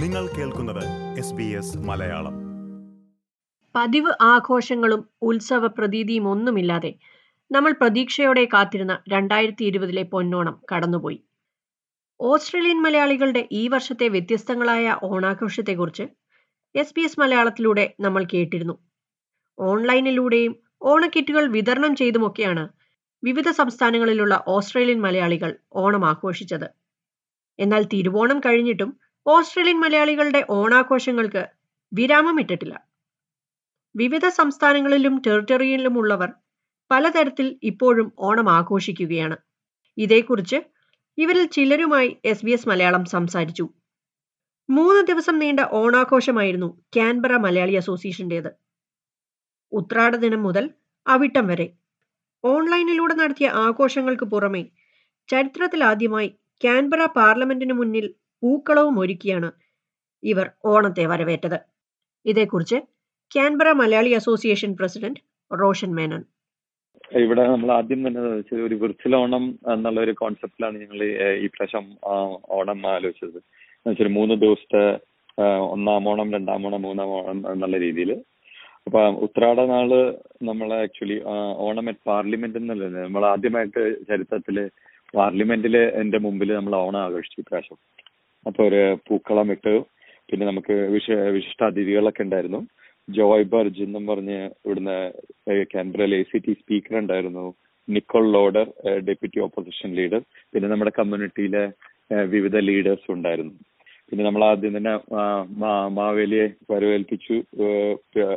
നിങ്ങൾ കേൾക്കുന്നത് മലയാളം. പതിവ് ആഘോഷങ്ങളും ഉത്സവ പ്രതീതിയും ഒന്നുമില്ലാതെ നമ്മൾ പ്രതീക്ഷയോടെ കാത്തിരുന്ന രണ്ടായിരത്തി ഇരുപതിലെ പൊന്നോണം കടന്നുപോയി. ഓസ്ട്രേലിയൻ മലയാളികളുടെ ഈ വർഷത്തെ വ്യത്യസ്തങ്ങളായ ഓണാഘോഷത്തെക്കുറിച്ച് എസ് ബി എസ് മലയാളത്തിലൂടെ നമ്മൾ കേട്ടിരുന്നു. ഓൺലൈനിലൂടെയും ഓണക്കിറ്റുകൾ വിതരണം ചെയ്തുമൊക്കെയാണ് വിവിധ സംസ്ഥാനങ്ങളിലുള്ള ഓസ്ട്രേലിയൻ മലയാളികൾ ഓണം ആഘോഷിച്ചത്. എന്നാൽ തിരുവോണം കഴിഞ്ഞിട്ടും ഓസ്ട്രേലിയൻ മലയാളികളുടെ ഓണാഘോഷങ്ങൾക്ക് വിരാമമിട്ടിട്ടില്ല. വിവിധ സംസ്ഥാനങ്ങളിലും ടെറിട്ടറിയിലുമുള്ളവർ പലതരത്തിൽ ഇപ്പോഴും ഓണം ആഘോഷിക്കുകയാണ് ഇതേക്കുറിച്ച് ഇവരിൽ ചിലരുമായി എസ് ബി എസ് മലയാളം സംസാരിച്ചു. മൂന്ന് ദിവസം നീണ്ട ഓണാഘോഷമായിരുന്നു കാൻബറ മലയാളി അസോസിയേഷന്റേത്. ഉത്രാട ദിനം മുതൽ അവിട്ടം വരെ ഓൺലൈനിലൂടെ നടത്തിയ ആഘോഷങ്ങൾക്ക് പുറമെ ചരിത്രത്തിലാദ്യമായി കാൻബറ പാർലമെന്റിന് മുന്നിൽ പൂക്കളവും ഒരുക്കിയാണ് ഇവർ ഓണത്തെ വരവേറ്റത്. ഇതേക്കുറിച്ച് Canberra Malayali association president Roshan Menon. ഇവിടെ നമ്മൾ ആദ്യം തന്നെ ഒരു വിർച്വൽ ഓണം എന്നുള്ള ഒരു കോൺസെപ്റ്റിലാണ് ഞങ്ങൾ ഈ പ്രാവശ്യം ഓണം ആലോചിച്ചത്. എന്നുവെച്ചാൽ മൂന്ന് ദിവസത്തെ ഒന്നാം ഓണം രണ്ടാം ഓണം മൂന്നാം ഓണം എന്നുള്ള രീതിയിൽ അപ്പൊ ഉത്രാട നാൾ നമ്മൾ ആക്ച്വലി ഓണം അറ്റ് പാർലമെന്റ് എന്നുള്ളത് നമ്മൾ ആദ്യമായിട്ട് ചരിത്രത്തിൽ പാർലമെന്റിൽ എന്റെ മുമ്പിൽ നമ്മൾ ഓണം ആഘോഷിച്ചു ഇപ്രാവശ്യം അപ്പൊ ഒരു പൂക്കളം ഇട്ട്. പിന്നെ നമുക്ക് വിശ വിശിഷ്ട അതിഥികളൊക്കെ ഉണ്ടായിരുന്നു. ജോയ് ബർജ് എന്നും പറഞ്ഞ് ഇവിടുന്ന് കാൻബ്രയിൽ എ സി ടി സ്പീക്കർ ഉണ്ടായിരുന്നു. Nicole Lawder deputy opposition leader. പിന്നെ നമ്മുടെ കമ്മ്യൂണിറ്റിയിലെ വിവിധ ലീഡേഴ്സ് ഉണ്ടായിരുന്നു. പിന്നെ നമ്മൾ ആദ്യം തന്നെ മാവേലിയെ വരവേൽപ്പിച്ചു.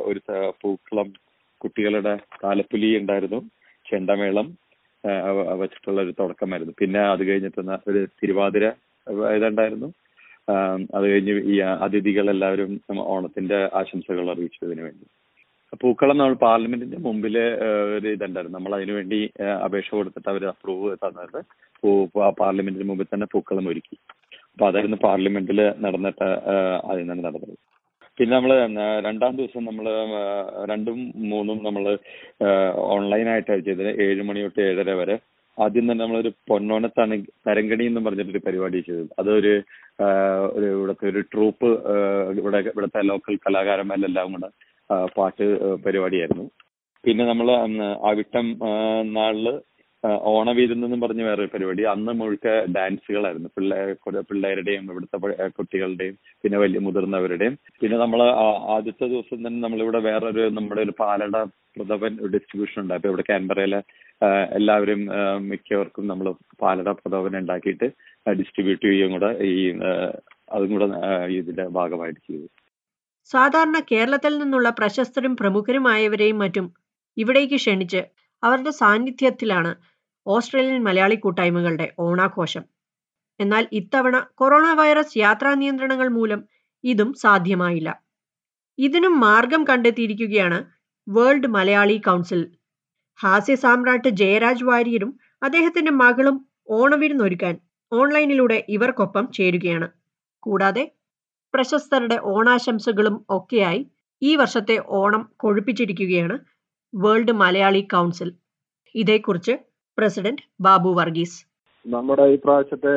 ഒരു പൂക്കളം കുട്ടികളുടെ താലപ്പുലി ഉണ്ടായിരുന്നു. ചെണ്ടമേളം വെച്ചിട്ടുള്ള ഒരു തുടക്കമായിരുന്നു. പിന്നെ അത് കഴിഞ്ഞിട്ട് ഒരു തിരുവാതിര ഇതുണ്ടായിരുന്നു അത് കഴിഞ്ഞ് ഈ അതിഥികൾ എല്ലാവരും ഓണത്തിന്റെ ആശംസകൾ അറിയിച്ചതിന് വേണ്ടി. പൂക്കളം നമ്മൾ പാർലമെന്റിന്റെ മുമ്പിൽ ഒരു ഇതുണ്ടായിരുന്നു. നമ്മൾ അതിനുവേണ്ടി വേണ്ടി അപേക്ഷ കൊടുത്തിട്ട് അവർ അപ്രൂവ് തന്നത് പാർലമെന്റിന് മുമ്പിൽ തന്നെ പൂക്കളം ഒരുക്കി. അപ്പൊ അതായിരുന്നു പാർലമെന്റിൽ നടന്നിട്ട് അതിൽ നിന്ന് നടന്നത്. പിന്നെ നമ്മൾ രണ്ടാം ദിവസം നമ്മൾ രണ്ടും മൂന്നും നമ്മൾ ഓൺലൈനായിട്ടാണ് ചെയ്തത് ഏഴ് മണി തൊട്ട് ഏഴര വരെ ആദ്യം തന്നെ നമ്മളൊരു പൊന്നോണ തണ തരങ്കണി എന്ന് പറഞ്ഞിട്ടൊരു പരിപാടി ചെയ്തത് അതൊരു ഒരു ഇവിടുത്തെ ഒരു ട്രൂപ്പ് ഇവിടെ ഇവിടുത്തെ ലോക്കൽ കലാകാരന്മാരെല്ലാം കൂടെ പാട്ട് പരിപാടിയായിരുന്നു. പിന്നെ നമ്മൾ അവിട്ടം നാളിൽ ആ, പറഞ്ഞ വേറൊരു പരിപാടി. അന്ന് മുഴുക്ക ഡാൻസുകളായിരുന്നു. പിള്ളേർ പിള്ളേരുടെയും ഇവിടുത്തെ കുട്ടികളുടെയും പിന്നെ വലിയ മുതിർന്നവരുടെയും. പിന്നെ നമ്മൾ ആദ്യത്തെ ദിവസം തന്നെ നമ്മളിവിടെ വേറൊരു നമ്മുടെ ഒരു പാലട പ്രഥമൻ ഡിസ്ട്രിബ്യൂഷൻ ഉണ്ട്. ഇവിടെ കാൻബറയിലെ എല്ലാവരും മിക്കവർക്കും നമ്മൾ പാലട പ്രതോപനം ഉണ്ടാക്കിയിട്ട് ഡിസ്ട്രിബ്യൂട്ട് ചെയ്യുകയും കൂടെ ഈ അതും കൂടെ ഇതിന്റെ ഭാഗമായിട്ട് ചെയ്തു സാധാരണ കേരളത്തിൽ നിന്നുള്ള പ്രശസ്തരും പ്രമുഖരുമായവരെയും മറ്റും ഇവിടേക്ക് ക്ഷണിച്ച് അവരുടെ സാന്നിധ്യത്തിലാണ് ഓസ്ട്രേലിയൻ മലയാളി കൂട്ടായ്മകളുടെ ഓണാഘോഷം. എന്നാൽ ഇത്തവണ കൊറോണ വൈറസ് യാത്രാ നിയന്ത്രണങ്ങൾ മൂലം ഇതും സാധ്യമായില്ല. ഇതിനും മാർഗം കണ്ടെത്തിയിരിക്കുകയാണ് വേൾഡ് മലയാളി കൗൺസിൽ ഹാസ്യ സാമ്രാട്ട് ജയരാജ് വാര്യരും അദ്ദേഹത്തിന്റെ മകളും ഓണവിരുന്നൊരുക്കാൻ ഓൺലൈനിലൂടെ ഇവർക്കൊപ്പം ചേരുകയാണ്. കൂടാതെ പ്രശസ്തരുടെ ഓണാശംസകളും ഒക്കെയായി ഈ വർഷത്തെ ഓണം കൊഴുപ്പിച്ചിരിക്കുകയാണ് വേൾഡ് മലയാളി കൗൺസിൽ. ഇതേക്കുറിച്ച് പ്രസിഡന്റ് ബാബു വർഗീസ്. നമ്മുടെ ഈ പ്രാവശ്യത്തെ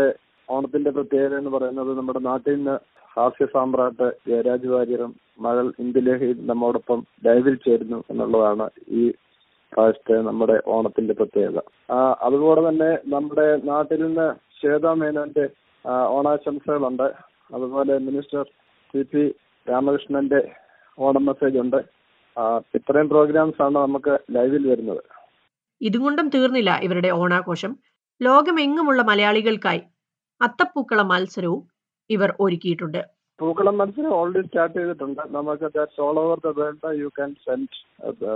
ഓണത്തിന്റെ പ്രത്യേകത എന്ന് പറയുന്നത് നമ്മുടെ നാട്ടിൽ നിന്ന് ഹാസ്യ സാമ്രാട്ട് ജയരാജ് വാര്യരും മകൾ ഇന്ദുലഹി നമ്മോടൊപ്പം ലൈവിൽ ചേരുന്നു എന്നുള്ളതാണ് ഈ പ്രാവശ്യത്തെ നമ്മുടെ ഓണത്തിന്റെ പ്രത്യേകത. അതുപോലെ തന്നെ നമ്മുടെ നാട്ടിൽ നിന്ന് ശ്വേതാ മേനോന്റെ ഓണാശംസകളുണ്ട്. അതുപോലെ മിനിസ്റ്റർ സി പി രാമകൃഷ്ണന്റെ ഓണം മെസ്സേജ് ഉണ്ട്. ഇത്രയും പ്രോഗ്രാംസ് ആണ് നമുക്ക് ലൈവിൽ വരുന്നത്. ഇതുകൊണ്ടും തീർന്നില്ല ഇവരുടെ ഓണാഘോഷം. ലോകമെങ്ങുമുള്ള മലയാളികൾക്കായി അത്തപ്പൂക്കള മത്സരവും ഇവർ ഒരുക്കിയിട്ടുണ്ട്. പൂക്കളം മത്സരം ഓൾറെഡി സ്റ്റാർട്ട് ചെയ്തിട്ടുണ്ട്. നമുക്ക് that's all over the world you can send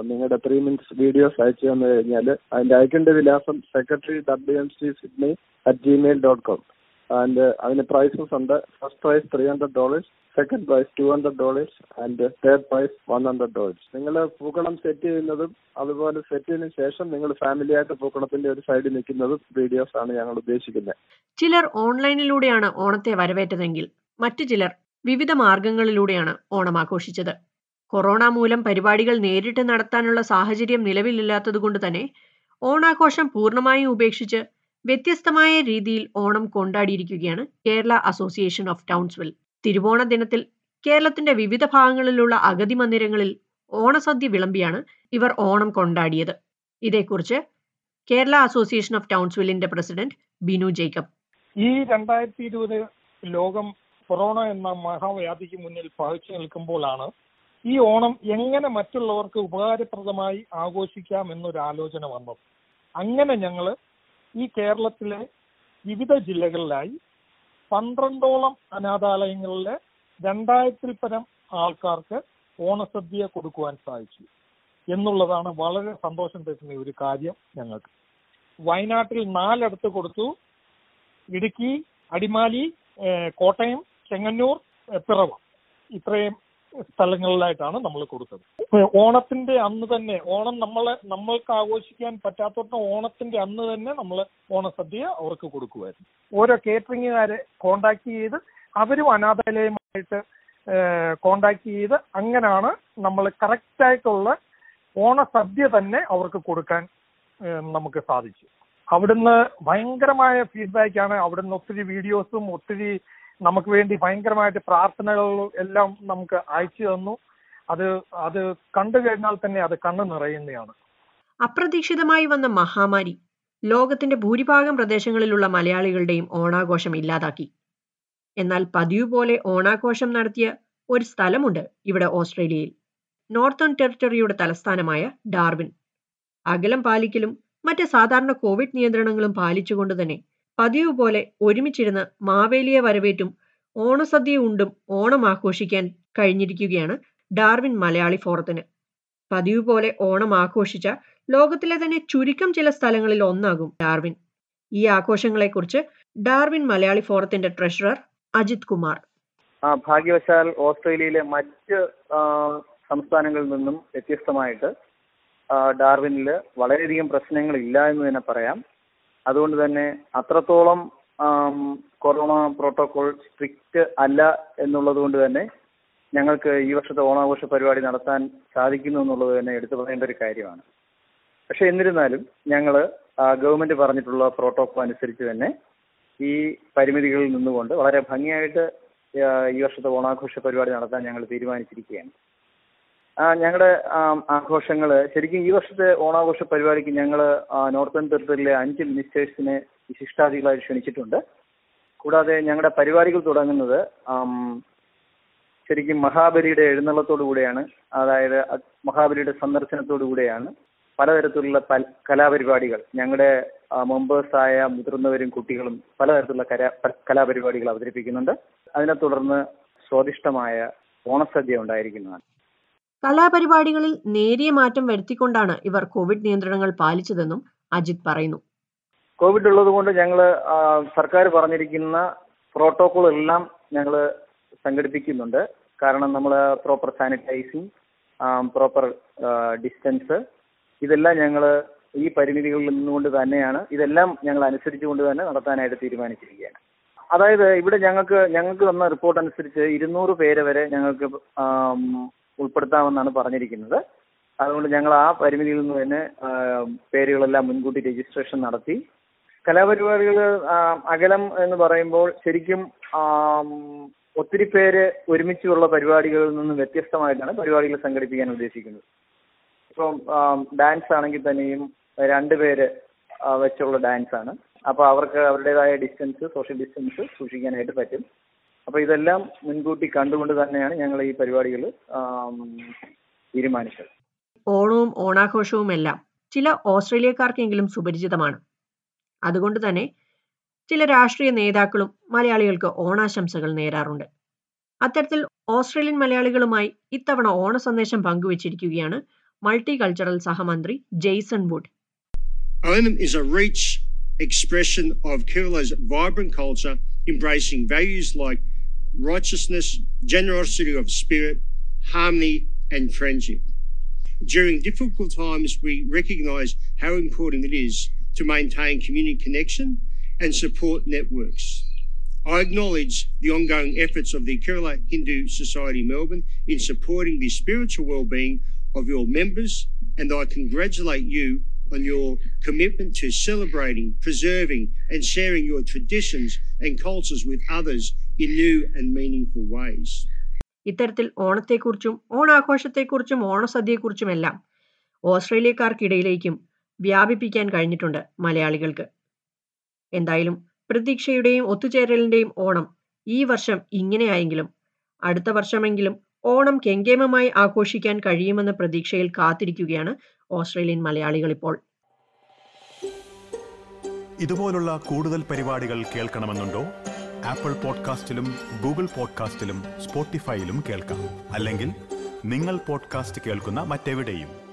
നിങ്ങളുടെ ത്രീ മിനിറ്റ്സ് വീഡിയോസ് അയച്ചു തന്നു കഴിഞ്ഞാൽ അതിന്റെ അയക്കേണ്ട വിലാസം secretary W M C Sydney at Gmail dot com and അതിന് പ്രൈസസ് ഉണ്ട്. First prize three hundred dollars second prize two hundred dollars and third prize one hundred dollars നിങ്ങൾ പൂക്കളം സെറ്റ് ചെയ്യുന്നതും അതുപോലെ സെറ്റ് ചെയ്തതിനു ശേഷം നിങ്ങൾ ഫാമിലി ആയിട്ട് പൂക്കളത്തിന്റെ ഒരു സൈഡിൽ നിൽക്കുന്നതും വീഡിയോസ് ആണ് ഞങ്ങൾ ഉദ്ദേശിക്കുന്നത്. ചിലർ ഓൺലൈനിലൂടെയാണ് ഓണത്തെ വരവേറ്റതെങ്കിൽ മറ്റു ചിലർ വിവിധ മാർഗങ്ങളിലൂടെയാണ് ഓണം ആഘോഷിച്ചത്. കൊറോണ മൂലം പരിപാടികൾ നേരിട്ട് നടത്താനുള്ള സാഹചര്യം നിലവിലില്ലാത്തതുകൊണ്ട് തന്നെ ഓണാഘോഷം പൂർണമായും ഉപേക്ഷിച്ച് വ്യത്യസ്തമായ രീതിയിൽ ഓണം കൊണ്ടാടിയിരിക്കുകയാണ് കേരള അസോസിയേഷൻ ഓഫ് ടൗൺസ്വിൽ. തിരുവോണ ദിനത്തിൽ കേരളത്തിന്റെ വിവിധ ഭാഗങ്ങളിലുള്ള അഗതി മന്ദിരങ്ങളിൽ ഓണസദ്യ വിളമ്പിയാണ് ഇവർ ഓണം കൊണ്ടാടിയത്. ഇതേക്കുറിച്ച് കേരള അസോസിയേഷൻ ഓഫ് ടൗൺസ്വില്ലിന്റെ പ്രസിഡന്റ് ബിനു ജേക്കബ്. ഈ രണ്ടായിരത്തി ഇരുപത് ലോകം കൊറോണ എന്ന മഹാവ്യാധിക്ക് മുന്നിൽ പകച്ചു നിൽക്കുമ്പോഴാണ് ഈ ഓണം എങ്ങനെ മറ്റുള്ളവർക്ക് ഉപകാരപ്രദമായി ആഘോഷിക്കാം എന്നൊരു ആലോചന വന്നത്. അങ്ങനെ ഞങ്ങൾ ഈ കേരളത്തിലെ വിവിധ ജില്ലകളിലായി പന്ത്രണ്ടോളം അനാഥാലയങ്ങളിലെ രണ്ടായിരത്തിൽ പരം ആൾക്കാർക്ക് ഓണസദ്യ കൊടുക്കുവാൻ സാധിച്ചു എന്നുള്ളതാണ് വളരെ സന്തോഷം തരുന്ന ഒരു കാര്യം ഞങ്ങൾക്ക്. വയനാട്ടിൽ നാലിടത്ത് കൊടുത്തു. ഇടുക്കി അടിമാലി കോട്ടയം ചെങ്ങന്നൂർ പിറവ. ഇത്രയും സ്ഥലങ്ങളിലായിട്ടാണ് നമ്മൾ കൊടുത്തത്. ഓണത്തിന്റെ അന്ന് തന്നെ ഓണം നമ്മളെ നമ്മൾക്ക് ആഘോഷിക്കാൻ പറ്റാത്തോട്ട് ഓണത്തിന്റെ അന്ന് തന്നെ നമ്മൾ ഓണസദ്യ അവർക്ക് കൊടുക്കുമായിരുന്നു. ഓരോ കേറ്ററിംഗുകാരെ കോണ്ടാക്ട് ചെയ്ത് അവരും അനാഥാലയമായിട്ട് കോണ്ടാക്ട് ചെയ്ത് അങ്ങനെയാണ് നമ്മൾ കറക്റ്റായിട്ടുള്ള ഓണസദ്യ തന്നെ അവർക്ക് കൊടുക്കാൻ നമുക്ക് സാധിച്ചു. അവിടുന്ന് ഭയങ്കരമായ ഫീഡ്ബാക്ക് ആണ്. അവിടുന്ന് ഒത്തിരി വീഡിയോസും ഒത്തിരി നമുക്ക് വേണ്ടി ഭയങ്കരമായിട്ട് പ്രാർത്ഥനകൾ എല്ലാം നമുക്ക് അയച്ചു തന്നു. അത് അത് കണ്ടു കഴിഞ്ഞാൽ തന്നെ അത് കണ്ണു നിറയുന്നതാണ്. അപ്രതീക്ഷിതമായി വന്ന മഹാമാരി ലോകത്തിന്റെ ഭൂരിഭാഗം പ്രദേശങ്ങളിലുള്ള മലയാളികളുടെയും ഓണാഘോഷം ഇല്ലാതാക്കി. എന്നാൽ പതിവ് പോലെ ഓണാഘോഷം നടത്തിയ ഒരു സ്ഥലമുണ്ട് ഇവിടെ ഓസ്ട്രേലിയയിൽ. നോർത്തേൺ ടെറിട്ടറിയുടെ തലസ്ഥാനമായ ഡാർവിൻ. അകലം പാലിക്കലും മറ്റ് സാധാരണ കോവിഡ് നിയന്ത്രണങ്ങളും പാലിച്ചുകൊണ്ട് തന്നെ പതിവ് പോലെ ഒരുമിച്ചിരുന്ന് മാവേലിയെ വരവേറ്റും ഓണസദ്യ ഉണ്ടും ഓണം ആഘോഷിക്കാൻ കഴിഞ്ഞിരിക്കുകയാണ് ഡാർവിൻ മലയാളി ഫോറത്തിന്. പതിവ് പോലെ ഓണം ആഘോഷിച്ച ലോകത്തിലെ തന്നെ ചുരുക്കം ചില സ്ഥലങ്ങളിൽ ഒന്നാകും ഡാർവിൻ. ഈ ആഘോഷങ്ങളെക്കുറിച്ച് ഡാർവിൻ മലയാളി ഫോറത്തിന്റെ ട്രഷറർ അജിത് കുമാർ. ഭാഗ്യവശാൽ ഓസ്ട്രേലിയയിലെ മറ്റ് സംസ്ഥാനങ്ങളിൽ നിന്നും വ്യത്യസ്തമായിട്ട് ഡാർവിനിൽ വളരെയധികം പ്രശ്നങ്ങൾ ഇല്ല എന്ന് തന്നെ പറയാം. അതുകൊണ്ട് തന്നെ അത്രത്തോളം കൊറോണ പ്രോട്ടോകോൾ സ്ട്രിക്റ്റ് അല്ല എന്നുള്ളത് കൊണ്ട് തന്നെ ഞങ്ങൾക്ക് ഈ വർഷത്തെ ഓണാഘോഷ പരിപാടി നടത്താൻ സാധിക്കുന്നു എന്നുള്ളത് തന്നെ എടുത്തു പറയേണ്ട ഒരു കാര്യമാണ്. പക്ഷെ എന്നിരുന്നാലും ഞങ്ങൾ ഗവൺമെന്റ് പറഞ്ഞിട്ടുള്ള പ്രോട്ടോകോൾ അനുസരിച്ച് തന്നെ ഈ പരിമിതികളിൽ നിന്നുകൊണ്ട് വളരെ ഭംഗിയായിട്ട് ഈ വർഷത്തെ ഓണാഘോഷ പരിപാടി നടത്താൻ ഞങ്ങൾ തീരുമാനിച്ചിരിക്കുകയാണ്. ഞങ്ങളുടെ ആഘോഷങ്ങൾ ശരിക്കും ഈ വർഷത്തെ ഓണാഘോഷ പരിപാടിക്ക് ഞങ്ങൾ നോർത്തേൺ ടെറിട്ടറിയിലെ അഞ്ച് മിനിസ്റ്റേഴ്സിനെ വിശിഷ്ടാതിഥികളായി ക്ഷണിച്ചിട്ടുണ്ട്. കൂടാതെ ഞങ്ങളുടെ പരിപാടികൾ തുടങ്ങുന്നത് ആം, ശരിക്കും മഹാബലിയുടെ എഴുന്നള്ളത്തോടു കൂടെയാണ്. അതായത് മഹാബലിയുടെ സന്ദർശനത്തോടു കൂടെയാണ്. പലതരത്തിലുള്ള പല കലാപരിപാടികൾ. ഞങ്ങളുടെ മെമ്പേഴ്സായ മുതിർന്നവരും കുട്ടികളും പലതരത്തിലുള്ള കലാ കലാപരിപാടികൾ അവതരിപ്പിക്കുന്നുണ്ട്. അതിനെ തുടർന്ന് സ്വാദിഷ്ടമായ ഓണസദ്യ ഉണ്ടായിരിക്കുന്നതാണ്. കലാപരിപാടികളിൽ നേരിയ മാറ്റം വരുത്തിക്കൊണ്ടാണ് ഇവർ കോവിഡ് നിയന്ത്രണങ്ങൾ പാലിച്ചതെന്നും അജിത് പറയുന്നു. കോവിഡ് ഉള്ളത് കൊണ്ട് ഞങ്ങൾ സർക്കാർ പറഞ്ഞിരിക്കുന്ന പ്രോട്ടോകോൾ എല്ലാം ഞങ്ങൾ സംഘടിപ്പിക്കുന്നുണ്ട്. കാരണം നമ്മൾ പ്രോപ്പർ സാനിറ്റൈസിങ് പ്രോപ്പർ ഡിസ്റ്റൻസ് ഇതെല്ലാം ഞങ്ങൾ ഈ പരിമിതികളിൽ നിന്നുകൊണ്ട് തന്നെയാണ്. ഇതെല്ലാം ഞങ്ങൾ അനുസരിച്ചുകൊണ്ട് തന്നെ നടത്താനായിട്ട് തീരുമാനിച്ചിരിക്കുകയാണ്. അതായത് ഇവിടെ ഞങ്ങൾക്ക് ഞങ്ങൾക്ക് തന്ന റിപ്പോർട്ട് അനുസരിച്ച് ഇരുന്നൂറ് പേരെ വരെ ഞങ്ങൾക്ക് ഉൾപ്പെടുത്താമെന്നാണ് പറഞ്ഞിരിക്കുന്നത്. അതുകൊണ്ട് ഞങ്ങൾ ആ പരിമിതിയിൽ നിന്ന് തന്നെ പേരുകളെല്ലാം മുൻകൂട്ടി രജിസ്ട്രേഷൻ നടത്തി. കലാപരിപാടികൾ അകലം എന്ന് പറയുമ്പോൾ ശരിക്കും ഒത്തിരി പേര് ഒരുമിച്ചുള്ള പരിപാടികളിൽ നിന്ന് വ്യത്യസ്തമായിട്ടാണ് പരിപാടികൾ സംഘടിപ്പിക്കാൻ ഉദ്ദേശിക്കുന്നത്. ഇപ്പം ഡാൻസ് ആണെങ്കിൽ തന്നെയും രണ്ട് പേര് വെച്ചുള്ള ഡാൻസ് ആണ് അപ്പോൾ അവർക്ക് അവരുടേതായ ഡിസ്റ്റൻസ് സോഷ്യൽ ഡിസ്റ്റൻസ് സൂക്ഷിക്കാനായിട്ട് പറ്റും. അപ്പോൾ ഇതെല്ലാം മുൻകൂട്ടി കണ്ടുകൊണ്ട് തന്നെയാണ് ഞങ്ങൾ ഈ പരിപാടികൾ തീരുമാനിച്ചത്. ഓണവും ഓണാഘോഷവും എല്ലാം ചില ഓസ്ട്രേലിയക്കാർക്കെങ്കിലും സുപരിചിതമാണ്. അതുകൊണ്ട് തന്നെ ചില രാഷ്ട്രീയ നേതാക്കളും മലയാളികൾക്ക് ഓണാശംസകൾ നേരാറുണ്ട്. അത്തരത്തിൽ ഓസ്ട്രേലിയൻ മലയാളികളുമായി ഇത്തവണ ഓണ സന്ദേശം പങ്കുവച്ചിരിക്കുകയാണ് മൾട്ടി കൾച്ചറൽ സഹമന്ത്രി Jason Wood. Onam is a rich expression of Kerala's vibrant culture, embracing values like righteousness, generosity of spirit, harmony, and friendship. During difficult times, we recognise how important it is to maintain community connection and support networks. I acknowledge the ongoing efforts of the Kerala Hindu Society Melbourne in supporting the spiritual well-being of your members, and I congratulate you on your commitment to celebrating, preserving, and sharing your traditions and cultures with others in new and meaningful ways. ഇത്തരത്തിൽ ഓണത്തെക്കുറിച്ചും ഓണാഘോഷത്തെക്കുറിച്ചും ഓണസദ്യയെക്കുറിച്ചുമെല്ലാം ഓസ്ട്രേലിയക്കാർക്കിടയിലേക്കും വ്യാപിപ്പിക്കാൻ കഴിഞ്ഞിട്ടുണ്ട് മലയാളികൾക്ക് എന്തായാലും പ്രതീക്ഷയുടെയും ഒത്തുചേരലിന്റെയും ഓണം ഈ വർഷം ഇങ്ങനെയായെങ്കിലും അടുത്ത വർഷമെങ്കിലും ഓണം കെങ്കേമമായി ആഘോഷിക്കാൻ കഴിയുമെന്ന പ്രതീക്ഷയിൽ കാത്തിരിക്കുകയാണ് ഓസ്ട്രേലിയൻ മലയാളികൾ ഇപ്പോൾ. ഇതുപോലുള്ള കൂടുതൽ പരിപാടികൾ കേൾക്കണമെന്നുണ്ടോ? ആപ്പിൾ പോഡ്കാസ്റ്റിലും ഗൂഗിൾ പോഡ്കാസ്റ്റിലും സ്പോട്ടിഫൈയിലും കേൾക്കാം. അല്ലെങ്കിൽ നിങ്ങൾ പോഡ്കാസ്റ്റ് കേൾക്കുന്ന മറ്റെവിടെയും.